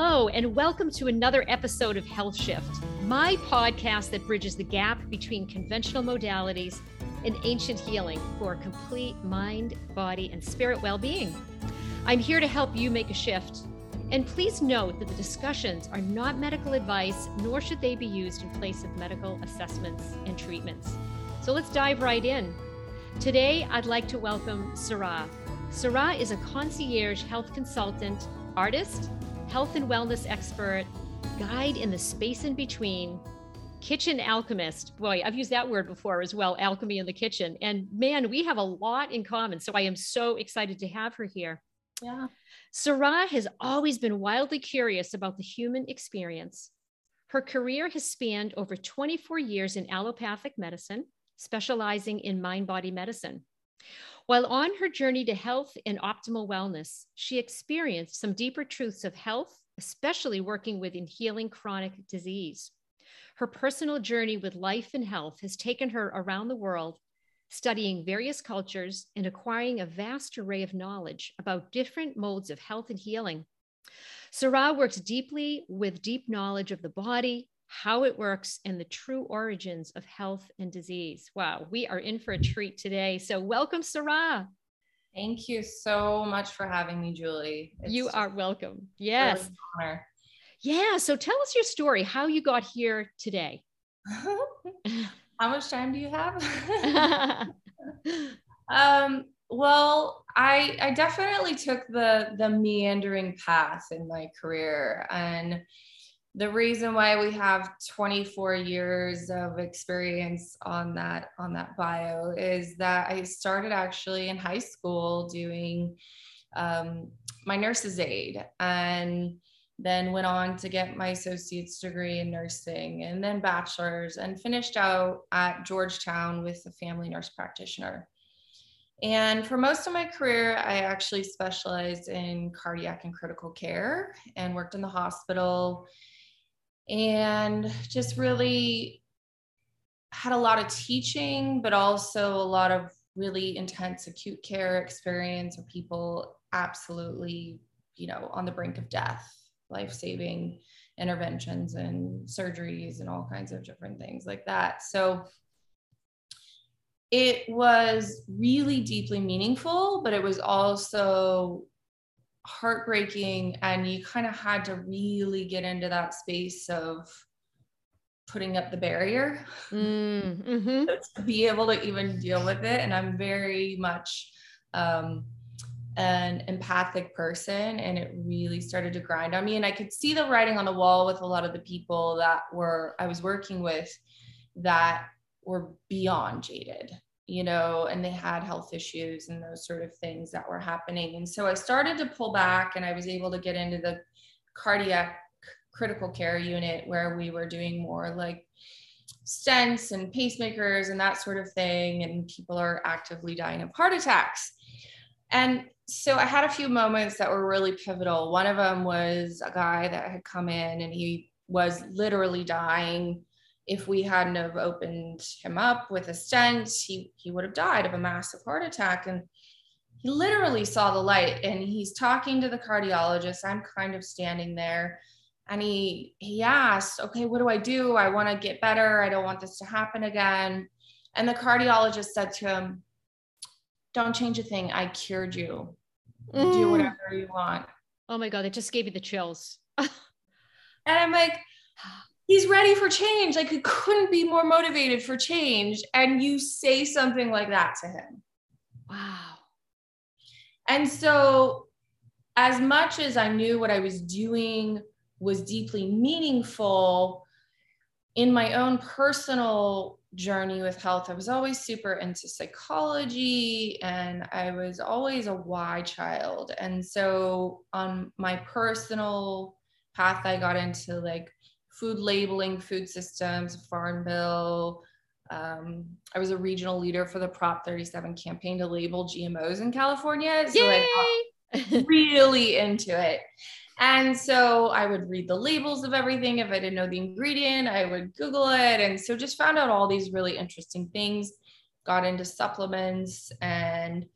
Hello, and welcome to another episode of Health Shift, my podcast that bridges the gap between conventional modalities and ancient healing for complete mind, body, and spirit well being. I'm here to help you make a shift. And please note that the discussions are not medical advice, nor should they be used in place of medical assessments and treatments. So let's dive right in. Today, I'd like to welcome Sarah. Sarah is a concierge health consultant, artist, health and wellness expert, guide in the space in between, kitchen alchemist. Boy, I've used that word before as well alchemy in the kitchen. And man, we have a lot in common. So I am so excited to have her here. Yeah. Sarah has always been wildly curious about the human experience. Her career has spanned over 24 years in allopathic medicine, specializing in mind body medicine. While on her journey to health and optimal wellness, she experienced some deeper truths of health, especially working with in healing chronic disease. Her personal journey with life and health has taken her around the world, studying various cultures and acquiring a vast array of knowledge about different modes of health and healing. Sarah works deeply with deep knowledge of the body, how it works, and the true origins of health and disease. Wow, we are in for a treat today. So, welcome, Sarah. Thank you so much for having me, Julie. It's you are welcome. Yes. Really yeah. So, tell us your story, how you got here today. how much time do you have? um, well, I I definitely took the the meandering path in my career and the reason why we have 24 years of experience on that on that bio is that I started actually in high school doing um, my nurse's aide and then went on to get my associate's degree in nursing and then bachelor's and finished out at Georgetown with a family nurse practitioner. And for most of my career, I actually specialized in cardiac and critical care and worked in the hospital and just really had a lot of teaching, but also a lot of really intense acute care experience where people absolutely, you know, on the brink of death, life saving interventions and surgeries and all kinds of different things like that. So it was really deeply meaningful, but it was also heartbreaking and you kind of had to really get into that space of putting up the barrier mm, mm-hmm. to be able to even deal with it. And i'm very much um, an empathic person and it really started to grind on me. And i could see the writing on the wall with a lot of the people that were i was working with that were beyond jaded you know, and they had health issues and those sort of things that were happening. And so I started to pull back and I was able to get into the cardiac critical care unit where we were doing more like stents and pacemakers and that sort of thing. And people are actively dying of heart attacks. And so I had a few moments that were really pivotal. One of them was a guy that had come in and he was literally dying if we hadn't have opened him up with a stent, he, he would have died of a massive heart attack. And he literally saw the light and he's talking to the cardiologist. I'm kind of standing there and he he asked, okay, what do I do? I want to get better. I don't want this to happen again. And the cardiologist said to him, don't change a thing. I cured you. Mm. Do whatever you want. Oh my God, it just gave you the chills. and I'm like, he's ready for change. Like he couldn't be more motivated for change. And you say something like that to him. Wow. And so, as much as I knew what I was doing was deeply meaningful in my own personal journey with health, I was always super into psychology and I was always a why child. And so, on my personal path, I got into like food labeling, food systems, Farm Bill. Um, I was a regional leader for the Prop 37 campaign to label GMOs in California. So Yay! I got really into it. And so I would read the labels of everything. If I didn't know the ingredient, I would Google it. And so just found out all these really interesting things, got into supplements. And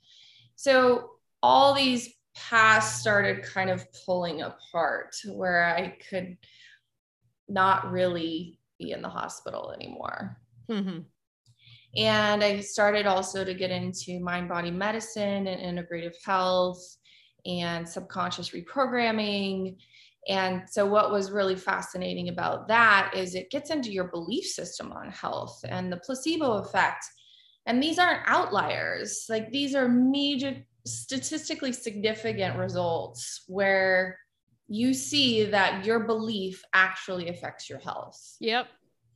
so all these past started kind of pulling apart where I could not really be in the hospital anymore. Mm-hmm. And I started also to get into mind body medicine and integrative health and subconscious reprogramming. And so, what was really fascinating about that is it gets into your belief system on health and the placebo effect. And these aren't outliers, like, these are major statistically significant results where you see that your belief actually affects your health. Yep.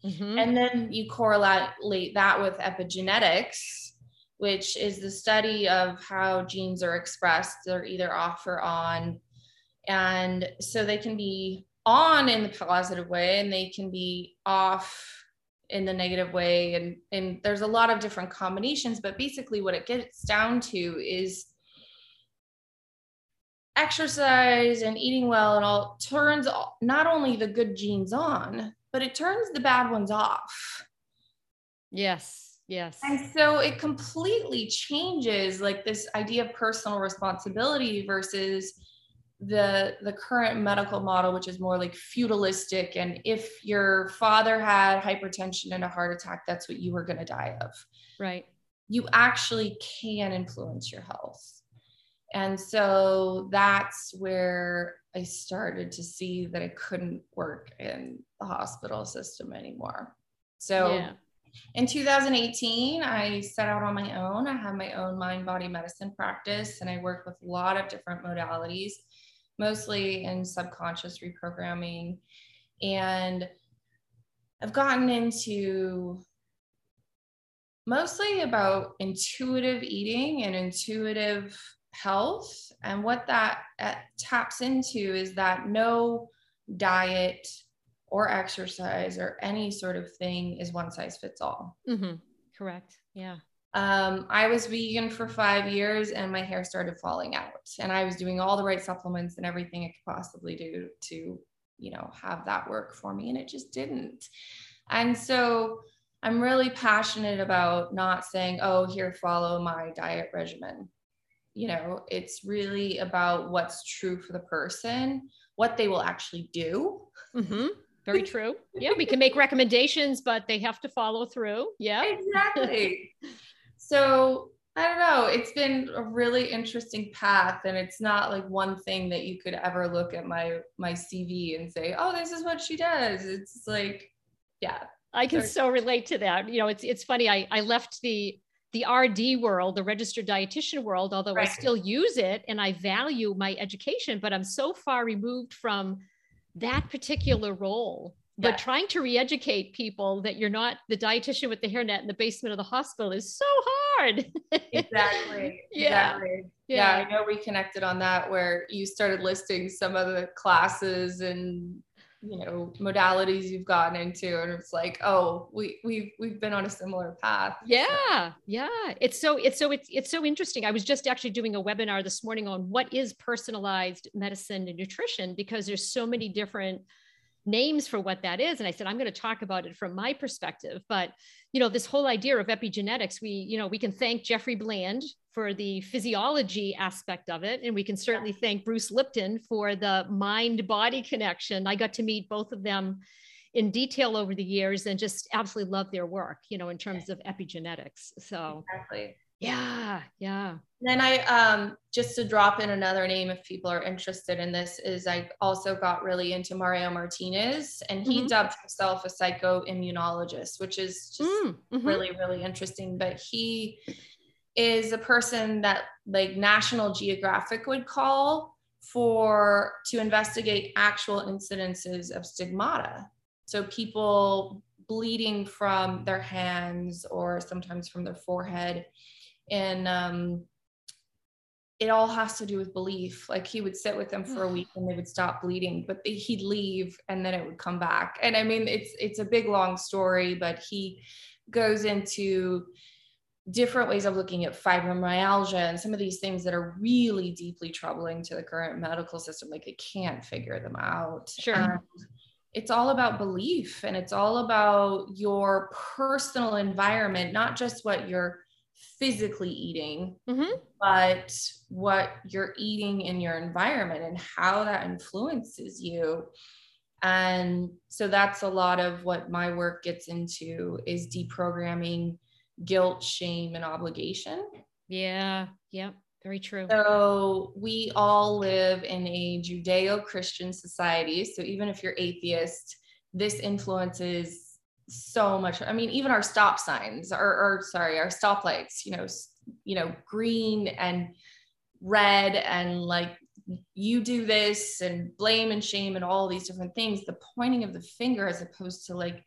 Mm-hmm. And then you correlate that with epigenetics, which is the study of how genes are expressed. They're either off or on. And so they can be on in the positive way and they can be off in the negative way. And, and there's a lot of different combinations, but basically what it gets down to is exercise and eating well and all turns not only the good genes on, but it turns the bad ones off. Yes. Yes. And so it completely changes like this idea of personal responsibility versus the the current medical model which is more like feudalistic and if your father had hypertension and a heart attack that's what you were going to die of. Right. You actually can influence your health. And so that's where I started to see that I couldn't work in the hospital system anymore. So yeah. in 2018, I set out on my own. I have my own mind body medicine practice and I work with a lot of different modalities, mostly in subconscious reprogramming. And I've gotten into mostly about intuitive eating and intuitive health. And what that uh, taps into is that no diet or exercise or any sort of thing is one size fits all. Mm-hmm. Correct. Yeah. Um, I was vegan for five years and my hair started falling out. And I was doing all the right supplements and everything I could possibly do to, you know, have that work for me. And it just didn't. And so I'm really passionate about not saying, oh, here, follow my diet regimen you know it's really about what's true for the person what they will actually do. Mm-hmm. very true. Yeah we can make recommendations but they have to follow through. Yeah. Exactly. So i don't know it's been a really interesting path and it's not like one thing that you could ever look at my my cv and say oh this is what she does. It's like yeah. I can so relate to that. You know, it's it's funny. I I left the the RD world, the registered dietitian world, although right. I still use it and I value my education, but I'm so far removed from that particular role. Yeah. But trying to re-educate people that you're not the dietitian with the hairnet in the basement of the hospital is so hard. exactly. yeah. Exactly. Yeah. yeah. I know we connected on that where you started listing some of the classes and you know modalities you've gotten into and it's like oh we we've we've been on a similar path. Yeah yeah. It's so it's so it's, it's so interesting. I was just actually doing a webinar this morning on what is personalized medicine and nutrition because there's so many different names for what that is and i said i'm going to talk about it from my perspective. But you know this whole idea of epigenetics we you know we can thank jeffrey bland for the physiology aspect of it and we can certainly thank bruce lipton for the mind body connection i got to meet both of them in detail over the years and just absolutely love their work you know in terms of epigenetics so exactly yeah, yeah. Then I um just to drop in another name if people are interested in this is I also got really into Mario Martinez and he mm-hmm. dubbed himself a psychoimmunologist, which is just mm, mm-hmm. really really interesting. But he is a person that like National Geographic would call for to investigate actual incidences of stigmata. So people bleeding from their hands or sometimes from their forehead and um, it all has to do with belief. Like he would sit with them for a week and they would stop bleeding, but he'd leave and then it would come back. And I mean, it's it's a big long story, but he goes into different ways of looking at fibromyalgia and some of these things that are really deeply troubling to the current medical system. Like it can't figure them out. Sure. And it's all about belief and it's all about your personal environment, not just what you're physically eating, Mhm. but what you're eating in your environment and how that influences you. And so that's a lot of what my work gets into is deprogramming guilt, shame, and obligation. Yeah. Yep. Very true. So we all live in a Judeo Christian society. So even if you're atheist, this influences so much. I mean, even our stop signs or, or sorry, our stoplights, you know, you know, green and red and like you do this and blame and shame and all these different things. The pointing of the finger as opposed to like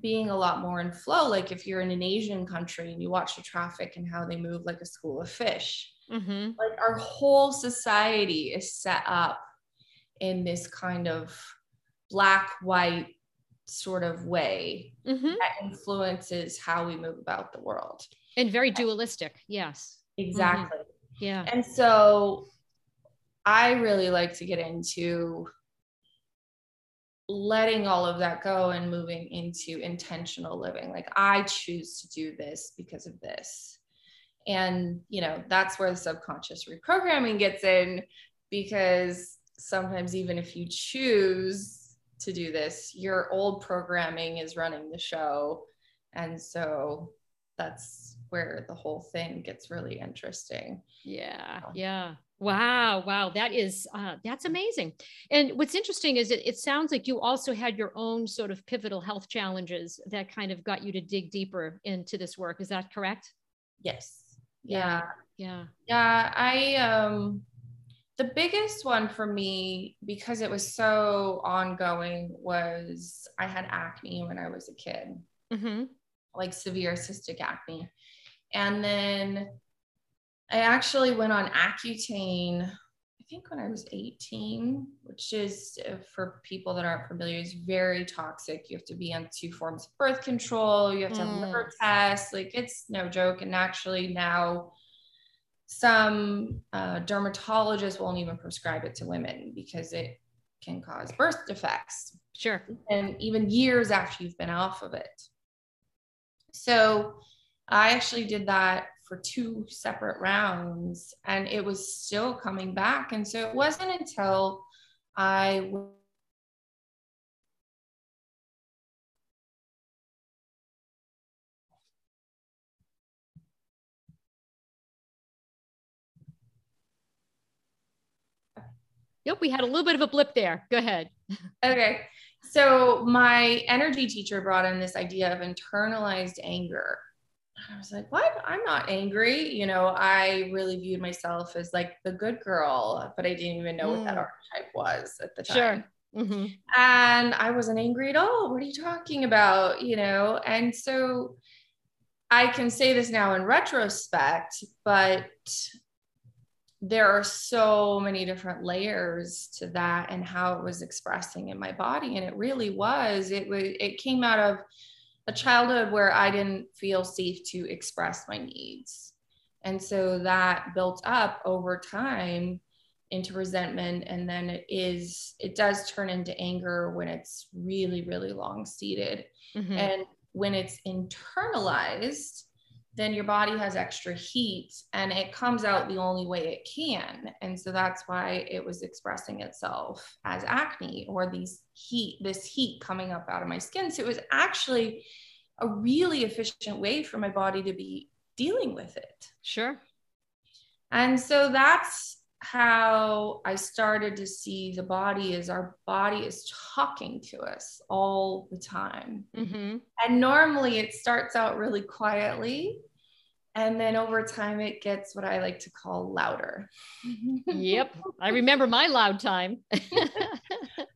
being a lot more in flow. Like if you're in an Asian country and you watch the traffic and how they move like a school of fish hmm like our whole society is set up in this kind of black white sort of way hmm that influences how we move about the world And very dualistic. Yes. exactly Yeah. and so i really like to get into letting all of that go and moving into intentional living. Like i choose to do this because of this. And you know that's where the subconscious reprogramming gets in because sometimes even if you choose to do this your old programming is running the show. And so that's where the whole thing gets really interesting Yeah, yeah. Wow, wow. That is uh that's amazing. And what's interesting is it, it sounds like you also had your own sort of pivotal health challenges that kind of got you to dig deeper into this work. Is that correct? yes Yeah. yeah Yeah. I um the biggest one for me because it was so ongoing was I had acne when I was a kid, hmm like severe cystic acne. And then I actually went on Accutane I think when I was 18, which is uh, for people that aren't familiar, is very toxic. You have to be on two forms of birth control. You have to have Mm. liver tests. Like it's no joke. And actually now some uh, dermatologists won't even prescribe it to women because it can cause birth defects Sure. and even years after you've been off of it. So I actually did that for two separate rounds and it was still coming back. And so it wasn't until I Yep, we had a little bit of a blip there. Go ahead. Okay. So my energy teacher brought in this idea of internalized anger. I was like, what? I'm not angry. You know, I really viewed myself as like the good girl, but I didn't even know what that Mm. archetype was at the time. Sure. hmm And I wasn't angry at all. What are you talking about? You know, and so I can say this now in retrospect, but there are so many different layers to that and how it was expressing in my body and it really was it was it came out of a childhood where i didn't feel safe to express my needs. And so that built up over time into resentment. And then it is it does turn into anger when it's really really long seated. Hmm and when it's internalized, then your body has extra heat and it comes out the only way it can. And so that's why it was expressing itself as acne or these heat, this heat coming up out of my skin. So it was actually a really efficient way for my body to be dealing with it. Sure. And so that's how I started to see the body is our body is talking to us all the time. hmm And normally it starts out really quietly. And then over time, it gets what I like to call louder. Yep. I remember my loud time.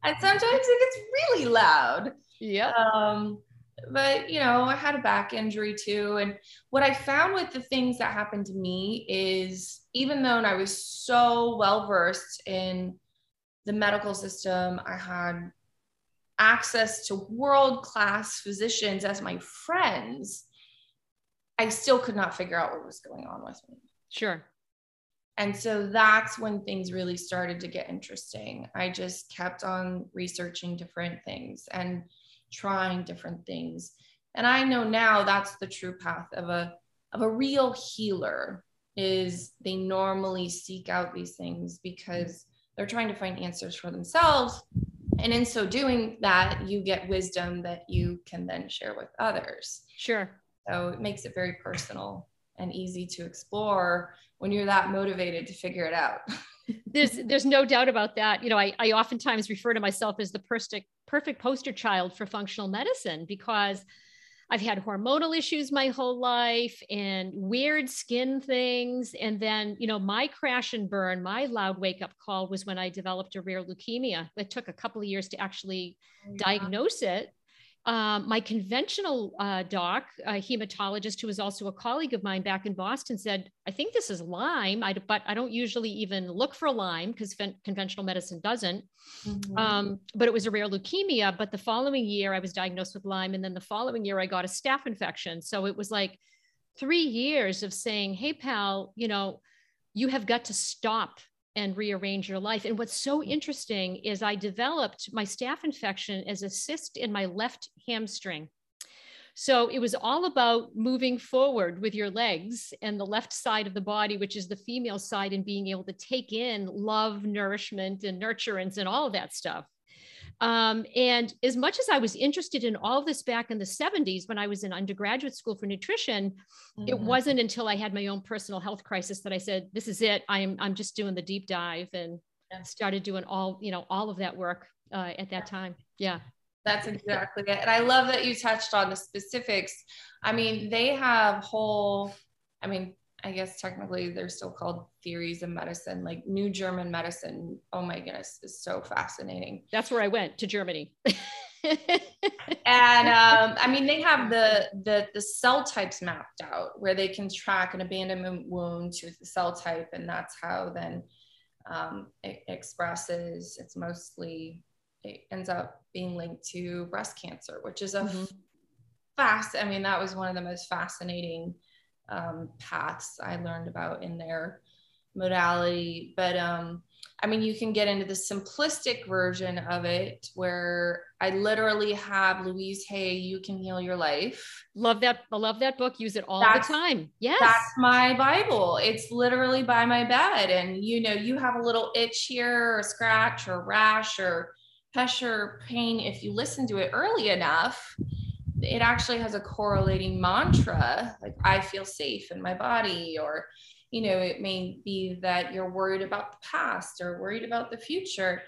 And sometimes it gets really loud. yep. Um, but, you know, I had a back injury too. And what I found with the things that happened to me is even though I was so well versed in the medical system, I had access to world class physicians as my friends. I still could not figure out what was going on with me. Sure. And so that's when things really started to get interesting. I just kept on researching different things and trying different things. And I know now that's the true path of a of a real healer is they normally seek out these things because they're trying to find answers for themselves. And in so doing that you get wisdom that you can then share with others. Sure. So it makes it very personal and easy to explore when you're that motivated to figure it out there's there's no doubt about that you know I, I oftentimes refer to myself as the perfect perfect poster child for functional medicine because I've had hormonal issues my whole life and weird skin things. And then, you know, my crash and burn, my loud wake up call was when I developed a rare leukemia. It took a couple of years to actually oh, yeah. diagnose it. Um, my conventional uh, doc, a hematologist who was also a colleague of mine back in Boston, said, "I think this is Lyme, I, but I don't usually even look for Lyme because conventional medicine doesn't." Mm-hmm. Um, but it was a rare leukemia. But the following year, I was diagnosed with Lyme, and then the following year, I got a staph infection. So it was like three years of saying, "Hey, pal, you know, you have got to stop and rearrange your life. And what's so mm. interesting is I developed my staph infection as a cyst in my left hamstring. So it was all about moving forward with your legs and the left side of the body, which is the female side, and being able to take in love, nourishment, and nurturance and all of that stuff. Um, and as much as I was interested in all of this back in the 70s when I was in undergraduate school for nutrition, mm-hmm. it wasn't until I had my own personal health crisis that I said, this is it. I'm, I'm just doing the deep dive and yeah. started doing all, you know, all of that work uh, at that time. Yeah. That's exactly it. And I love that you touched on the specifics. I mean, they have whole, I mean, I guess technically they're still called theories of medicine, like New German medicine. Oh my goodness, is so fascinating. That's where I went to Germany. and um, I mean, they have the, the the cell types mapped out where they can track an abandonment wound to the cell type, and that's how then um, it expresses. It's mostly it ends up being linked to breast cancer, which is a mm-hmm. fast. I mean, that was one of the most fascinating um, paths I learned about in their modality. But um, I mean, you can get into the simplistic version of it where I literally have Louise Hay, You Can Heal Your Life. Love that. I love that book. Use it all that's, the time. Yes. That's my Bible. It's literally by my bed. And you know, you have a little itch here, or scratch, or rash, or pressure, pain. If you listen to it early enough, it actually has a correlating mantra like i feel safe in my body or you know it may be that you're worried about the past or worried about the future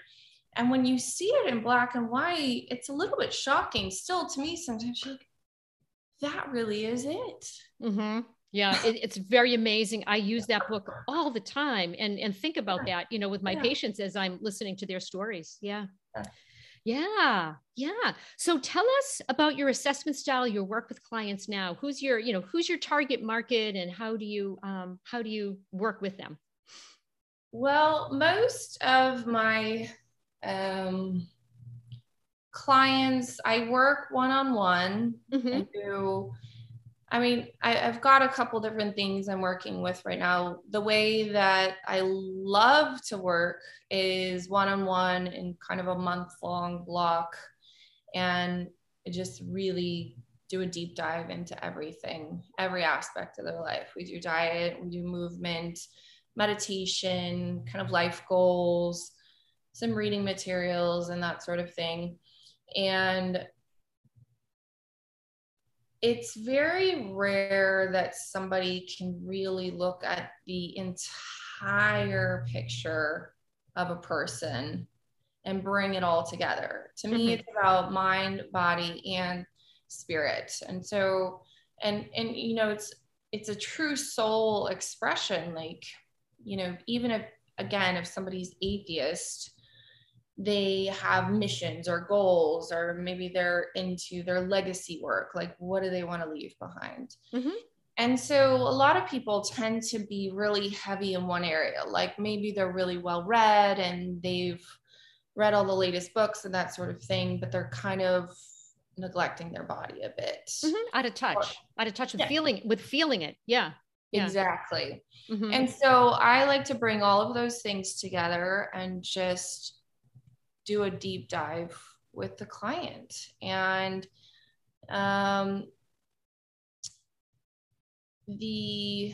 and when you see it in black and white it's a little bit shocking still to me sometimes you're like that really is it mm-hmm. yeah it, it's very amazing i use that book all the time and and think about that you know with my yeah. patients as i'm listening to their stories yeah. yeah. Yeah, yeah. So tell us about your assessment style, your work with clients now. Who's your, you know, who's your target market, and how do you um, how do you work with them? Well, most of my um, clients, I work one on one do I mean, I, have got a couple different things I'm working with right now. The way that I love to work is one on one in kind of a month long block and just really do a deep dive into everything, every aspect of their life. We do diet, we do movement, meditation, kind of life goals, some reading materials, and that sort of thing. And it's very rare that somebody can really look at the entire picture of a person and bring it all together. To me, mm-hmm. it's about mind, body, and spirit. And so, and and you know, it's it's a true soul expression. Like, you know, even if again, if somebody's atheist, they have missions or goals or maybe they're into their legacy work like what do they want to leave behind mm-hmm. and so a lot of people tend to be really heavy in one area like maybe they're really well read and they've read all the latest books and that sort of thing but they're kind of neglecting their body a bit mm-hmm. out of touch or, out of touch with yeah. feeling with feeling it yeah yeah. Exactly. Mm-hmm. And so I like to bring all of those things together and just do a deep dive with the client. And um, the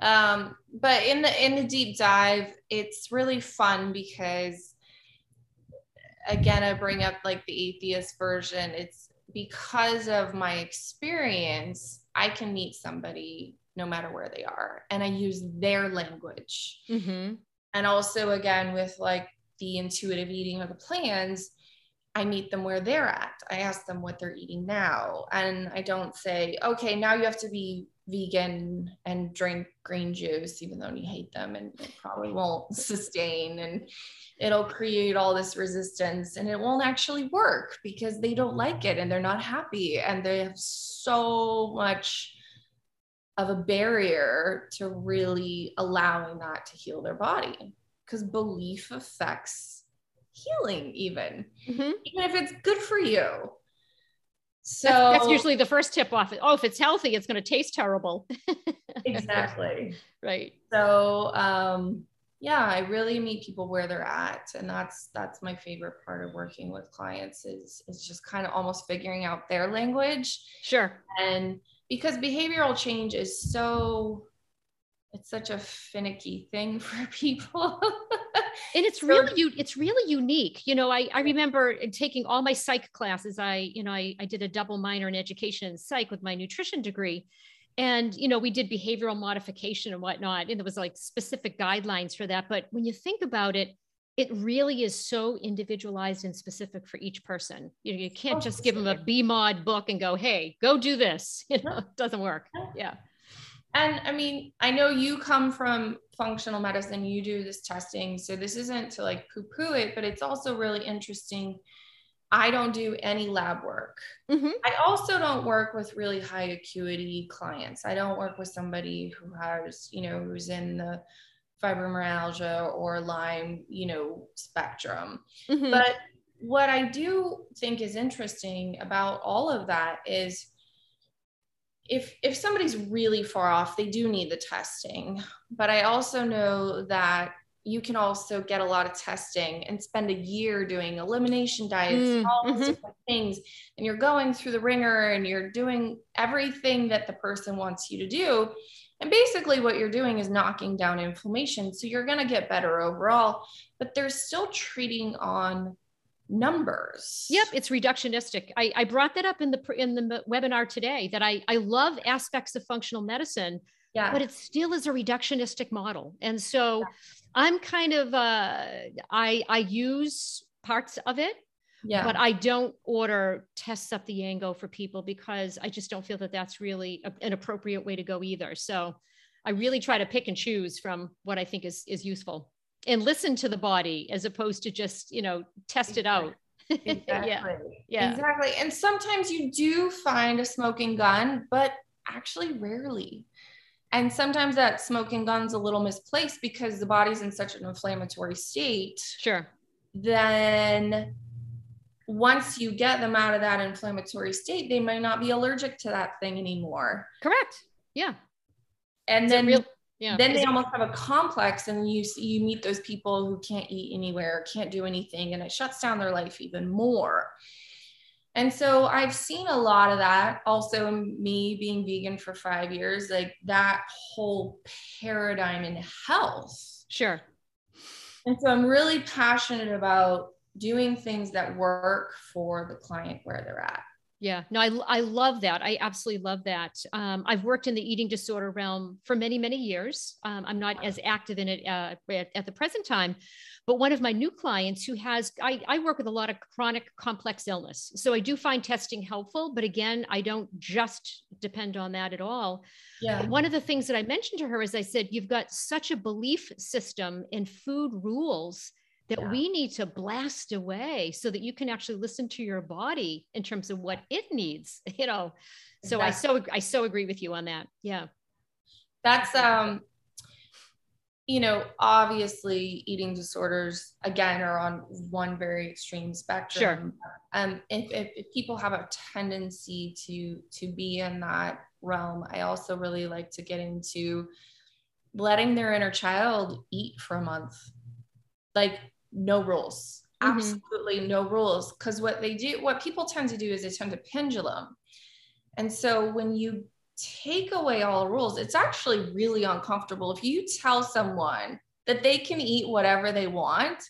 um, but in the in the deep dive it's really fun because again i bring up like the atheist version. It's because of my experience i can meet somebody no matter where they are. And i use their language. Mm-hmm. and also again with like the intuitive eating or the plans i meet them where they're at. I ask them what they're eating now. And i don't say okay now you have to be vegan and drink green juice even though you hate them and it probably won't sustain. And it'll create all this resistance and it won't actually work because they don't like it and they're not happy. And they have so much of a barrier to really allowing that to heal their body because belief affects healing even Mm-hmm. even if it's good for you so That's, that's usually the first tip off. Oh, if it's healthy, it's going to taste terrible. exactly right. so um yeah i really meet people where they're at and that's that's my favorite part of working with clients is is just kind of almost figuring out their language Sure. and because behavioral change is so it's such a finicky thing for people. And it's really you it's really unique. You know I, I remember taking all my psych classes. I you know I, I did a double minor in education and psych with my nutrition degree. And you know we did behavioral modification and whatnot and there was like specific guidelines for that. But when you think about it it really is so individualized and specific for each person. You, know, you can't Oh, just give them a B mod book and go hey go do this. You know it doesn't work. Yeah. And i mean i know you come from functional medicine you do this testing so this isn't to like poo poo it but it's also really interesting. I don't do any lab work. Mhm. i also don't work with really high acuity clients. I don't work with somebody who has you know who's in the fibromyalgia or lyme you know spectrum Mhm. but what I do think is interesting about all of that is if if somebody's really far off, they do need the testing. But I also know that you can also get a lot of testing and spend a year doing elimination diets and Mm, all these mhm. different things. And you're going through the ringer and you're doing everything that the person wants you to do. And basically, what you're doing is knocking down inflammation. So you're going to get better overall, but they're still treating on numbers. Yep, it's reductionistic. I, I brought that up in the in the webinar today that I I love aspects of functional medicine, Yeah. but it still is a reductionistic model. And so I'm kind of uh I I use parts of it, yeah. but I don't order tests up the yango for people because I just don't feel that that's really a- an appropriate way to go either. So I really try to pick and choose from what I think is is useful and listen to the body as opposed to just, you know, test it out. exactly. yeah. Yeah. Exactly. And sometimes you do find a smoking gun, but actually rarely. And sometimes that smoking gun's a little misplaced because the body's in such an inflammatory state. Sure. Then once you get them out of that inflammatory state, they might not be allergic to that thing anymore. Correct. Yeah. And Is then real- Yeah. then Is they it- almost have a complex and you see you meet those people who can't eat anywhere can't do anything and it shuts down their life even more and so i've seen a lot of that also me being vegan for five years like that whole paradigm in health sure. and so i'm really passionate about doing things that work for the client where they're at Yeah. No, I, I love that. I absolutely love that. Um, I've worked in the eating disorder realm for many, many years. Um, I'm not as active in it uh, at, at the present time, but one of my new clients who has, I, I work with a lot of chronic complex illness. So I do find testing helpful, but again, I don't just depend on that at all. yeah One of the things that I mentioned to her is I said, you've got such a belief system and food rules that Yeah. we need to blast away so that you can actually listen to your body in terms of what it needs, you know. So I so I so agree with you on that. Yeah. that's um you know obviously eating disorders again are on one very extreme spectrum sure. um if, if, if people have a tendency to to be in that realm i also really like to get into letting their inner child eat for a month like no rules mm-hmm. absolutely no rules because what they do what people tend to do is they tend to pendulum and so when you take away all rules it's actually really uncomfortable if you tell someone that they can eat whatever they want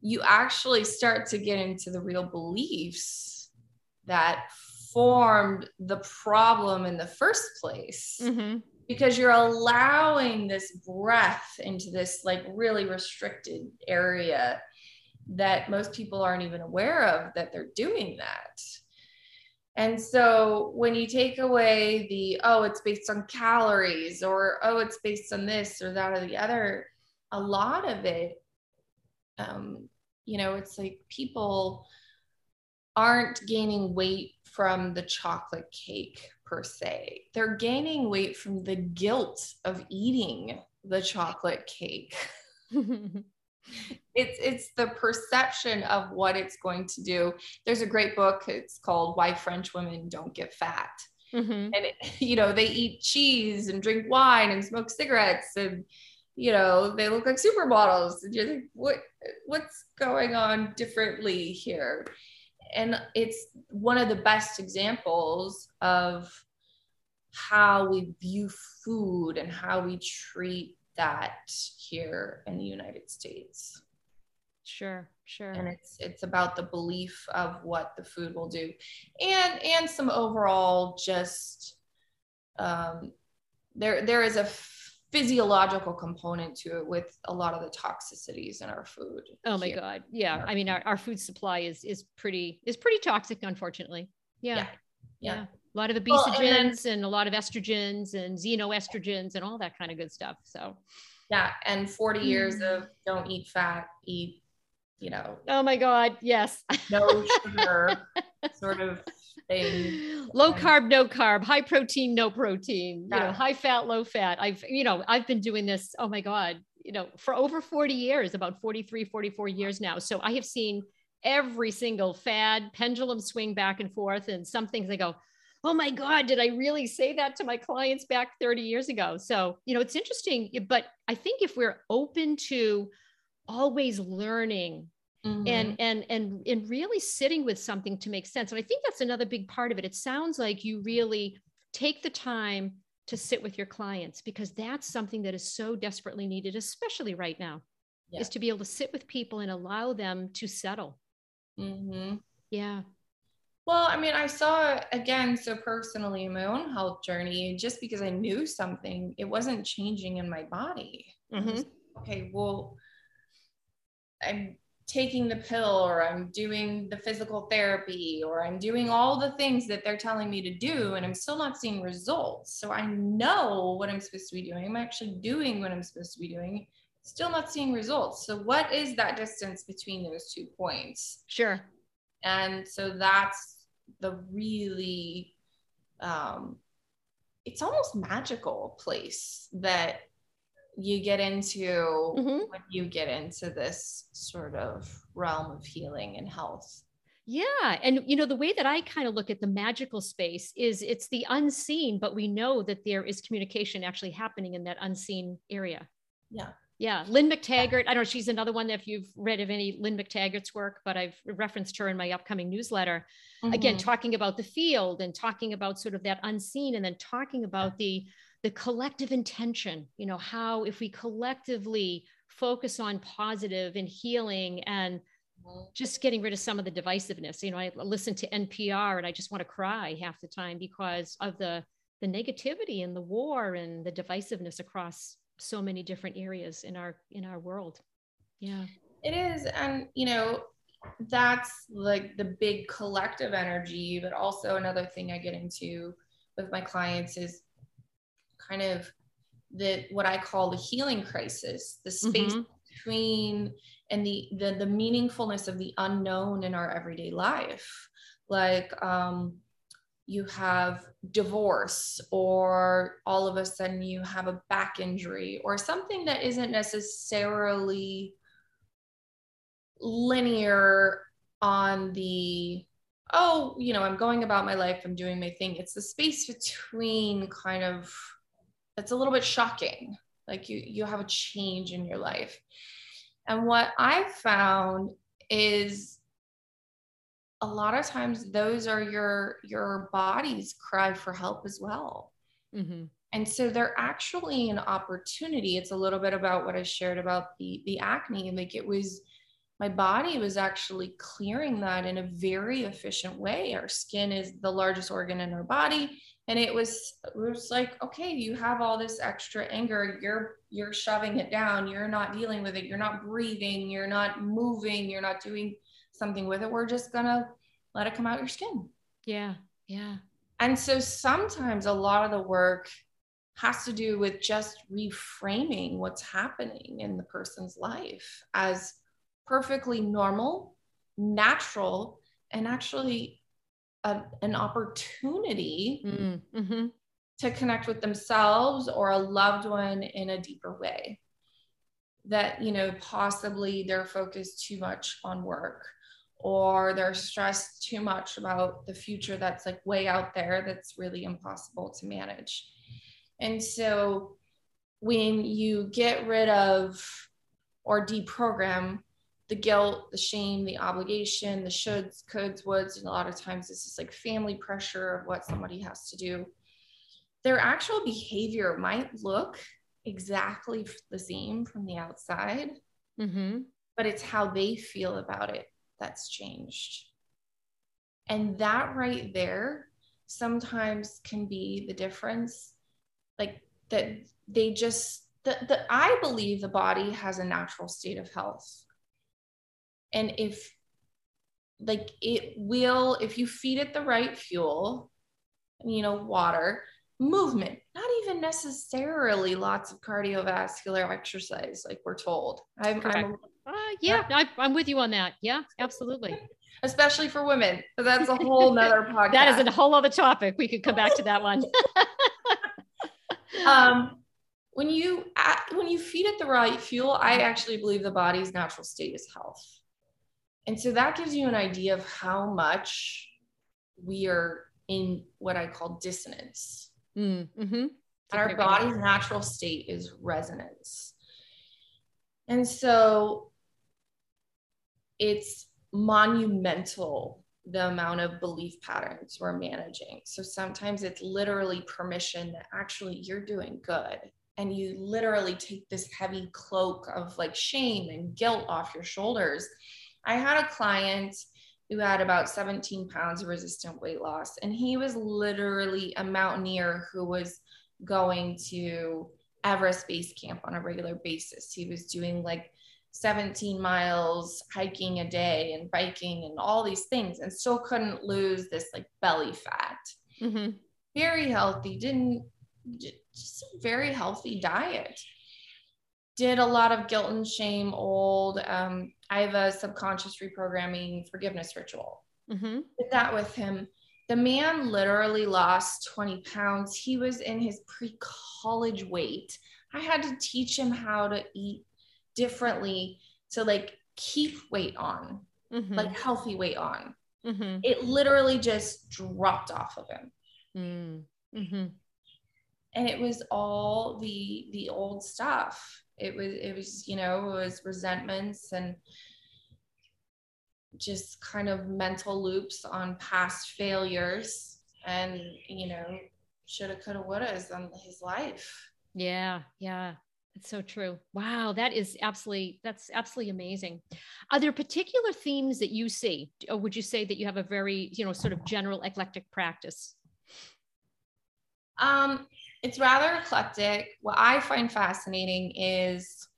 you actually start to get into the real beliefs that formed the problem in the first place mm-hmm. Because you're allowing this breath into this like really restricted area that most people aren't even aware of that they're doing that. And so when you take away the, oh, it's based on calories or, oh, it's based on this or that or the other, a lot of it, um, you know, it's like people aren't gaining weight from the chocolate cake per se. They're gaining weight from the guilt of eating the chocolate cake. it's it's the perception of what it's going to do there's a great book it's called why french women don't get fat mm-hmm. and it, you know they eat cheese and drink wine and smoke cigarettes and you know they look like supermodels and you're like what what's going on differently here and it's one of the best examples of how we view food and how we treat that here in the United States. Sure, sure. And it's it's about the belief of what the food will do, and and some overall just um, there there is a physiological component to it with a lot of the toxicities in our food. Oh my god, yeah. I mean, our, our food supply is is pretty is pretty toxic, unfortunately. Yeah. yeah. yeah. yeah a lot of obesogens well, and, then, and, a lot of estrogens and xenoestrogens and all that kind of good stuff. So, yeah, and 40 mm. years of don't eat fat, eat, you know. Oh my God, yes. No sugar sort of thing. Low carb, no carb, high protein, no protein, yeah. you know, high fat, low fat. I've, you know, I've been doing this, oh my God, you know, for over 40 years, about 43, 44 years now. So I have seen every single fad pendulum swing back and forth and some things I go, oh my God, did I really say that to my clients back 30 years ago? So, you know, it's interesting, but I think if we're open to always learning Mm-hmm. and and and and really sitting with something to make sense and i think that's another big part of it it sounds like you really take the time to sit with your clients because that's something that is so desperately needed especially right now yeah. is to be able to sit with people and allow them to settle mm-hmm. yeah well, I mean, I saw again so personally in my own health journey, just because I knew something, it wasn't changing in my body. Mm-hmm. okay, well, I'm taking the pill or I'm doing the physical therapy or I'm doing all the things that they're telling me to do and I'm still not seeing results. So I know what I'm supposed to be doing. I'm actually doing what I'm supposed to be doing, still not seeing results. So what is that distance between those two points? Sure. And so that's the really, um, it's almost magical place that you get into mm-hmm. when you get into this sort of realm of healing and health. Yeah. And, you know, the way that I kind of look at the magical space is it's the unseen, but we know that there is communication actually happening in that unseen area. Yeah. Yeah, Lynne McTaggart. I don't know. She's another one that if you've read of any Lynne McTaggart's work, but I've referenced her in my upcoming newsletter. Mm-hmm. Again, talking about the field and talking about sort of that unseen, and then talking about the the collective intention. You know, how if we collectively focus on positive and healing and just getting rid of some of the divisiveness. You know, I listen to NPR and I just want to cry half the time because of the the negativity and the war and the divisiveness across so many different areas in our in our world yeah it is and you know that's like the big collective energy but also another thing i get into with my clients is kind of the what i call the healing crisis the space mm-hmm. between and the, the the meaningfulness of the unknown in our everyday life like um you have divorce or all of a sudden you have a back injury or something that isn't necessarily linear on the oh you know i'm going about my life i'm doing my thing it's the space between kind of it's a little bit shocking. Like you you have a change in your life. And what i've found is a lot of times those are your your body's cry for help as well. Mm-hmm. and so they're actually an opportunity. It's a little bit about what i shared about the the acne. Like it was my body was actually clearing that in a very efficient way. Our skin is the largest organ in our body and it was it was like okay you have all this extra anger. You're you're shoving it down. You're not dealing with it. You're not breathing. You're not moving. You're not doing something with it. We're just gonna let it come out your skin. Yeah yeah. And so sometimes a lot of the work has to do with just reframing what's happening in the person's life as perfectly normal natural and actually a, an opportunity mm, mm-hmm. to connect with themselves or a loved one in a deeper way that you know possibly they're focused too much on work or they're stressed too much about the future that's like way out there that's really impossible to manage and so when you get rid of or deprogram the guilt, the shame, the obligation, the shoulds, coulds, woulds, and a lot of times this is like family pressure of what somebody has to do. Their actual behavior might look exactly the same from the outside, mm-hmm. but it's how they feel about it that's changed. And that right there sometimes can be the difference. Like that they just, the, the, I believe the body has a natural state of health and if like it will if you feed it the right fuel you know water movement not even necessarily lots of cardiovascular exercise like we're told. I'm, I'm uh, yeah, I, am with you on that. Yeah absolutely. Especially for women but that's a whole nother podcast that is a whole other topic. We could come back to that one. Um when you when you feed it the right fuel i actually believe the body's natural state is health and so that gives you an idea of how much we are in what I call dissonance. Mm, mm-hmm. And our body's natural state is resonance. And so it's monumental the amount of belief patterns we're managing. So sometimes it's literally permission that actually you're doing good. And you literally take this heavy cloak of like shame and guilt off your shoulders I had a client who had about 17 pounds of resistant weight loss, and he was literally a mountaineer who was going to Everest Base Camp on a regular basis. He was doing like 17 miles hiking a day and biking and all these things and still couldn't lose this like belly fat. Mm-hmm. Very healthy, didn't just a very healthy diet. Did a lot of guilt and shame, old um, I have a subconscious reprogramming forgiveness ritual. Mm-hmm. Did that with him. The man literally lost 20 pounds. He was in his pre college weight. I had to teach him how to eat differently to like keep weight on, mm-hmm. like healthy weight on. Mm-hmm. It literally just dropped off of him. Mm. Mm-hmm. And it was all the the old stuff it was it was you know it was resentments and just kind of mental loops on past failures and you know shoulda coulda woulda on his life. Yeah yeah it's so true. Wow that is absolutely that's absolutely amazing. Are there particular themes that you see? Or would you say that you have a very you know sort of general eclectic practice? Um it's rather eclectic. What I find fascinating is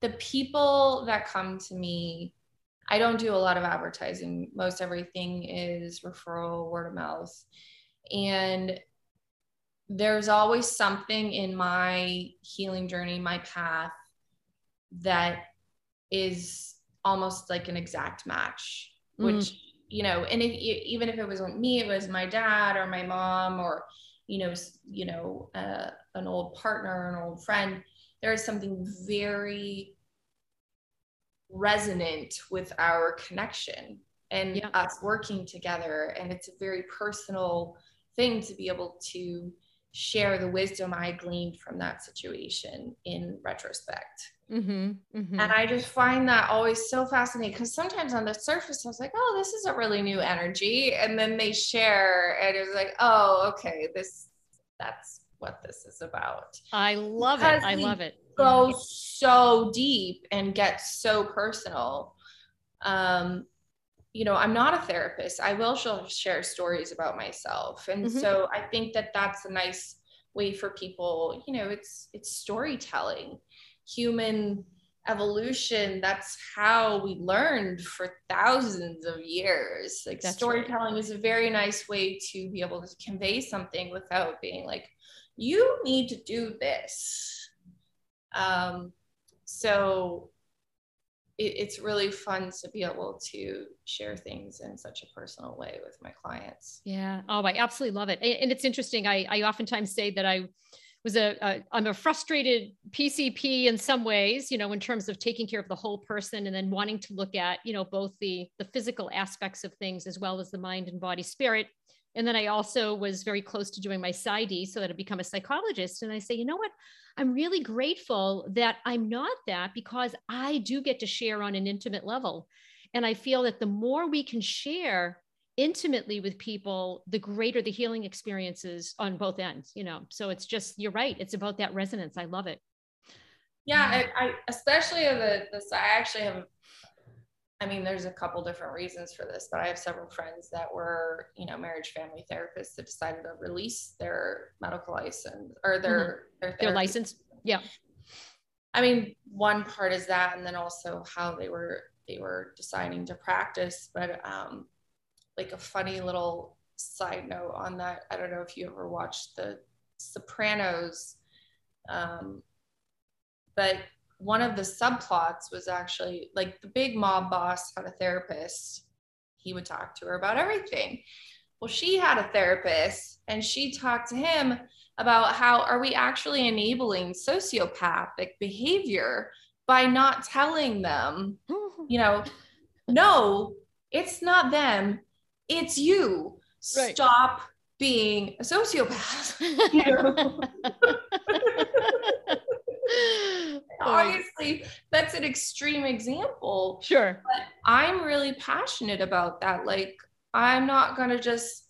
the people that come to me. I don't do a lot of advertising. Most everything is referral, word of mouth. And there's always something in my healing journey, my path that is almost like an exact match, mm. which you know, and if even if it wasn't me, it was my dad or my mom or you know, you know, uh, an old partner, an old friend. There is something very resonant with our connection and yeah. us working together, and it's a very personal thing to be able to share the wisdom I gleaned from that situation in retrospect. Mm-hmm, mm-hmm. And I just find that always so fascinating because sometimes on the surface, I was like, oh, this is a really new energy. And then they share, and it's like, oh, okay, this, that's what this is about. I love because it. I love it. Go so deep and get so personal. Um, you know, I'm not a therapist. I will share stories about myself. And mm-hmm. so I think that that's a nice way for people, you know, it's it's storytelling human evolution that's how we learned for thousands of years. Like that's storytelling right. is a very nice way to be able to convey something without being like you need to do this. Um, so it, it's really fun to be able to share things in such a personal way with my clients. Yeah. Oh i absolutely love it. And it's interesting i i oftentimes say that i was a, a I'm a frustrated PCP in some ways, you know, in terms of taking care of the whole person and then wanting to look at, you know, both the the physical aspects of things as well as the mind and body spirit. And then I also was very close to doing my PsyD so that I become a psychologist. And I say, you know what? I'm really grateful that I'm not that because I do get to share on an intimate level. And I feel that the more we can share, intimately with people, the greater the healing experiences on both ends, you know. So it's just, you're right. It's about that resonance. I love it. Yeah. I, I especially the, this, I actually have, I mean, there's a couple different reasons for this, but I have several friends that were, you know, marriage family therapists that decided to release their medical license or their, mm-hmm. their, their license. Yeah. I mean, one part is that, and then also how they were, they were deciding to practice, but, um, like a funny little side note on that. I don't know if you ever watched the Sopranos, um, but one of the subplots was actually like the big mob boss had a therapist. He would talk to her about everything. Well, she had a therapist and she talked to him about how are we actually enabling sociopathic behavior by not telling them, you know, no, it's not them, it's you. Right. Stop being a sociopath. Oh. Obviously, that's an extreme example. Sure. But I'm really passionate about that. Like, I'm not going to just,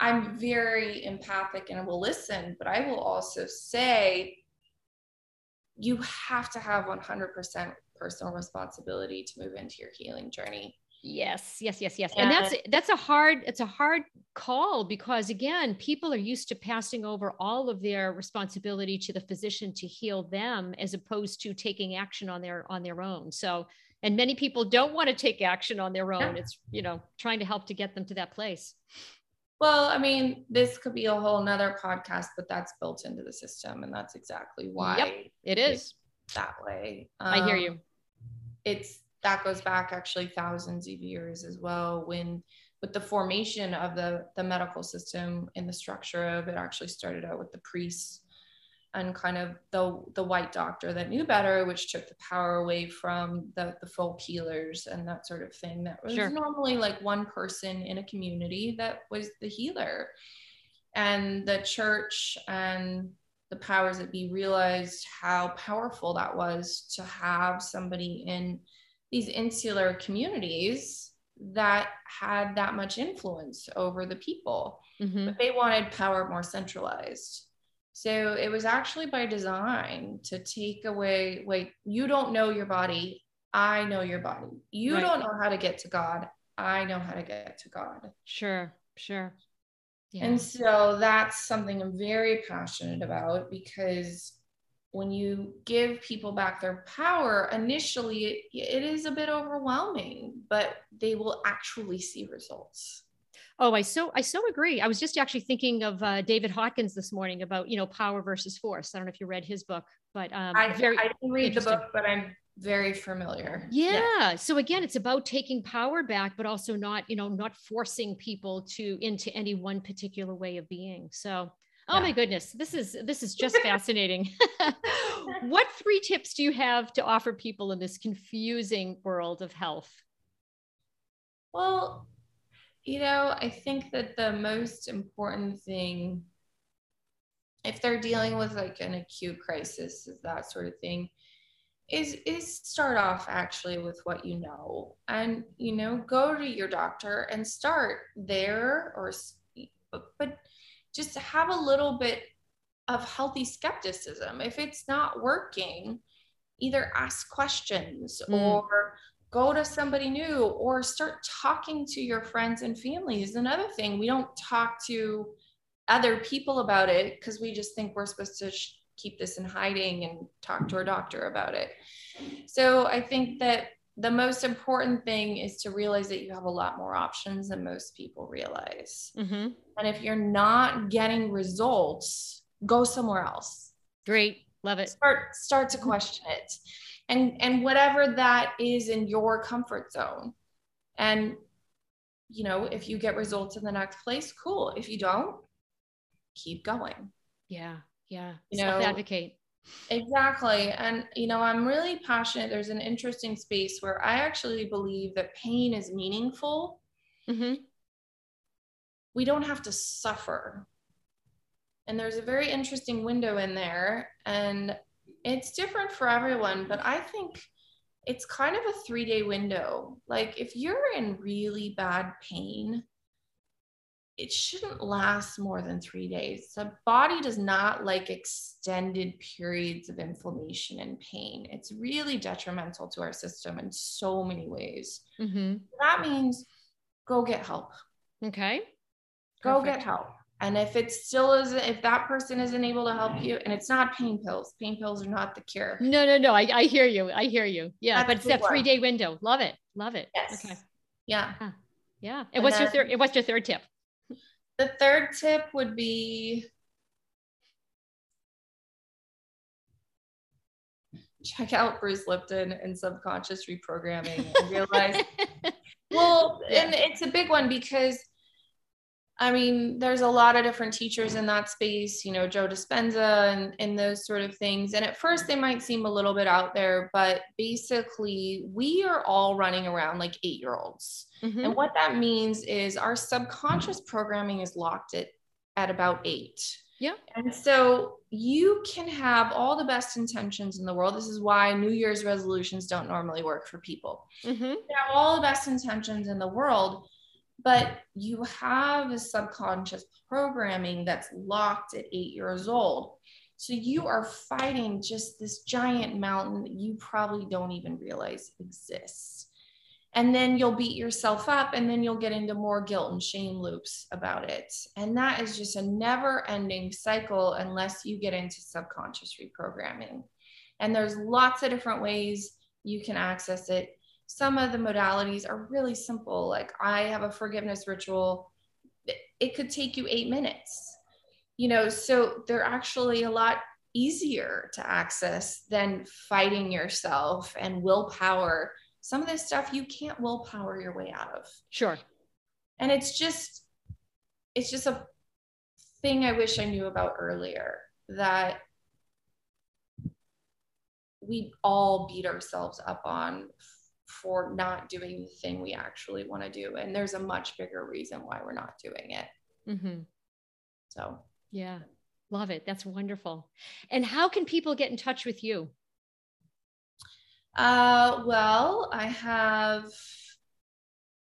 I'm very empathic and I will listen, but I will also say, you have to have 100% personal responsibility to move into your healing journey. Yes, yes, yes, yes. And, and that's that's a hard it's a hard call because again, people are used to passing over all of their responsibility to the physician to heal them as opposed to taking action on their on their own. So, and many people don't want to take action on their own. Yeah. It's, you know, trying to help to get them to that place. Well, I mean, this could be a whole nother podcast, but that's built into the system. And that's exactly why yep, it is that way. Um, I hear you. It's that goes back actually thousands of years as well when with the formation of the the medical system and the structure of it actually started out with the priests and kind of the the white doctor that knew better which took the power away from the the folk healers and that sort of thing that was sure. normally like one person in a community that was the healer and the church and the powers that be realized how powerful that was to have somebody in these insular communities that had that much influence over the people, mm-hmm. but they wanted power more centralized. So it was actually by design to take away, wait, you don't know your body. I know your body. You right. don't know how to get to God. I know how to get to God. Sure, sure. Yeah. And so that's something I'm very passionate about because when you give people back their power, initially it, it is a bit overwhelming, but they will actually see results. Oh, I so I so agree. I was just actually thinking of uh, David Hawkins this morning about you know power versus force. I don't know if you read his book, but um, I, very I didn't read the book, but I'm very familiar. Yeah. yeah. So again, it's about taking power back, but also not you know not forcing people to into any one particular way of being. So Oh yeah. my goodness, this is this is just fascinating. what three tips do you have to offer people in this confusing world of health? Well, you know, I think that the most important thing if they're dealing with like an acute crisis, that sort of thing, is is start off actually with what you know and you know go to your doctor and start there or but, but just have a little bit of healthy skepticism if it's not working either ask questions mm. or go to somebody new or start talking to your friends and family is another thing we don't talk to other people about it because we just think we're supposed to sh- keep this in hiding and talk to our doctor about it. So I think that the most important thing is to realize that you have a lot more options than most people realize. Mm-hmm. And if you're not getting results, go somewhere else. Great. Love it. Start start to question it. And and whatever that is in your comfort zone. And you know, if you get results in the next place, cool. If you don't, keep going. Yeah. Yeah. You know, advocate. Exactly. And, you know, I'm really passionate. There's an interesting space where I actually believe that pain is meaningful. Mm-hmm. We don't have to suffer. And there's a very interesting window in there. And it's different for everyone, but I think it's kind of a three day window. Like, if you're in really bad pain, it shouldn't last more than three days. The body does not like extended periods of inflammation and pain. It's really detrimental to our system in so many ways. Mm-hmm. That means go get help. Okay. Go Perfect. get help. And if it still isn't, if that person isn't able to help you, and it's not pain pills, pain pills are not the cure. No, no, no. I, I hear you. I hear you. Yeah. That's but it's that three day window. Love it. Love it. Yes. Okay. Yeah. Yeah. yeah. And, and what's then, your third, what's your third tip? The third tip would be check out Bruce Lipton and subconscious reprogramming and realize well yeah. and it's a big one because I mean, there's a lot of different teachers in that space, you know, Joe Dispenza and, and those sort of things. And at first, they might seem a little bit out there, but basically, we are all running around like eight year olds. Mm-hmm. And what that means is our subconscious programming is locked at, at about eight. Yeah. And so you can have all the best intentions in the world. This is why New Year's resolutions don't normally work for people. Mm-hmm. You have all the best intentions in the world but you have a subconscious programming that's locked at eight years old. So you are fighting just this giant mountain that you probably don't even realize exists. And then you'll beat yourself up and then you'll get into more guilt and shame loops about it. And that is just a never ending cycle unless you get into subconscious reprogramming. And there's lots of different ways you can access it some of the modalities are really simple. Like I have a forgiveness ritual. It could take you eight minutes, you know, so they're actually a lot easier to access than fighting yourself and willpower. Some of this stuff you can't willpower your way out of. Sure. And it's just, it's just a thing I wish I knew about earlier that we all beat ourselves up on for not doing the thing we actually want to do. And there's a much bigger reason why we're not doing it. Mm-hmm. So, yeah, love it. That's wonderful. And how can people get in touch with you? Uh, well, I have,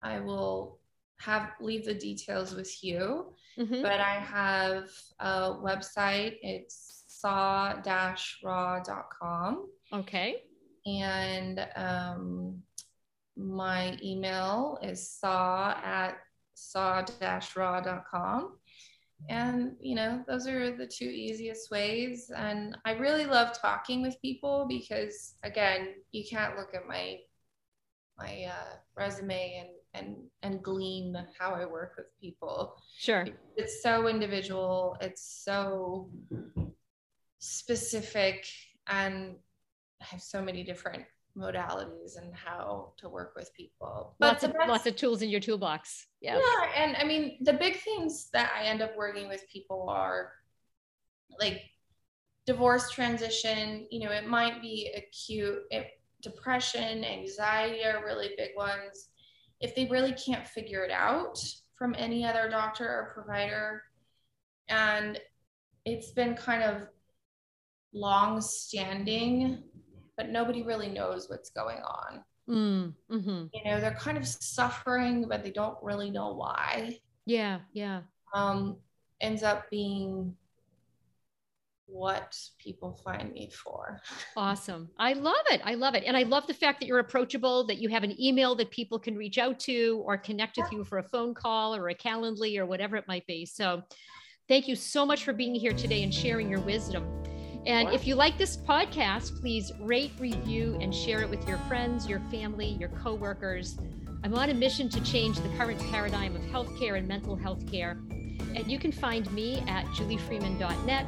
I will have leave the details with you, mm-hmm. but I have a website. It's saw-raw.com. Okay. And um, my email is saw at saw-raw.com. And, you know, those are the two easiest ways. And I really love talking with people because, again, you can't look at my my uh, resume and and and glean how I work with people. Sure. It's so individual. It's so specific, and I have so many different modalities and how to work with people. But lots of best, lots of tools in your toolbox. Yeah. Yeah. And I mean the big things that I end up working with people are like divorce transition, you know, it might be acute it, depression, anxiety are really big ones. If they really can't figure it out from any other doctor or provider, and it's been kind of long standing but nobody really knows what's going on. Mm, hmm You know, they're kind of suffering, but they don't really know why. Yeah, yeah. Um, ends up being what people find me for. Awesome. I love it. I love it. And I love the fact that you're approachable, that you have an email that people can reach out to or connect with you for a phone call or a Calendly or whatever it might be. So thank you so much for being here today and sharing your wisdom. And if you like this podcast, please rate, review, and share it with your friends, your family, your coworkers. I'm on a mission to change the current paradigm of healthcare and mental health care. And you can find me at juliefreeman.net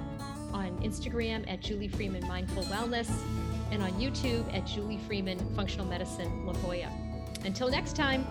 on Instagram at Julie Freeman Mindful Wellness, and on YouTube at Julie Freeman Functional Medicine La Jolla. Until next time.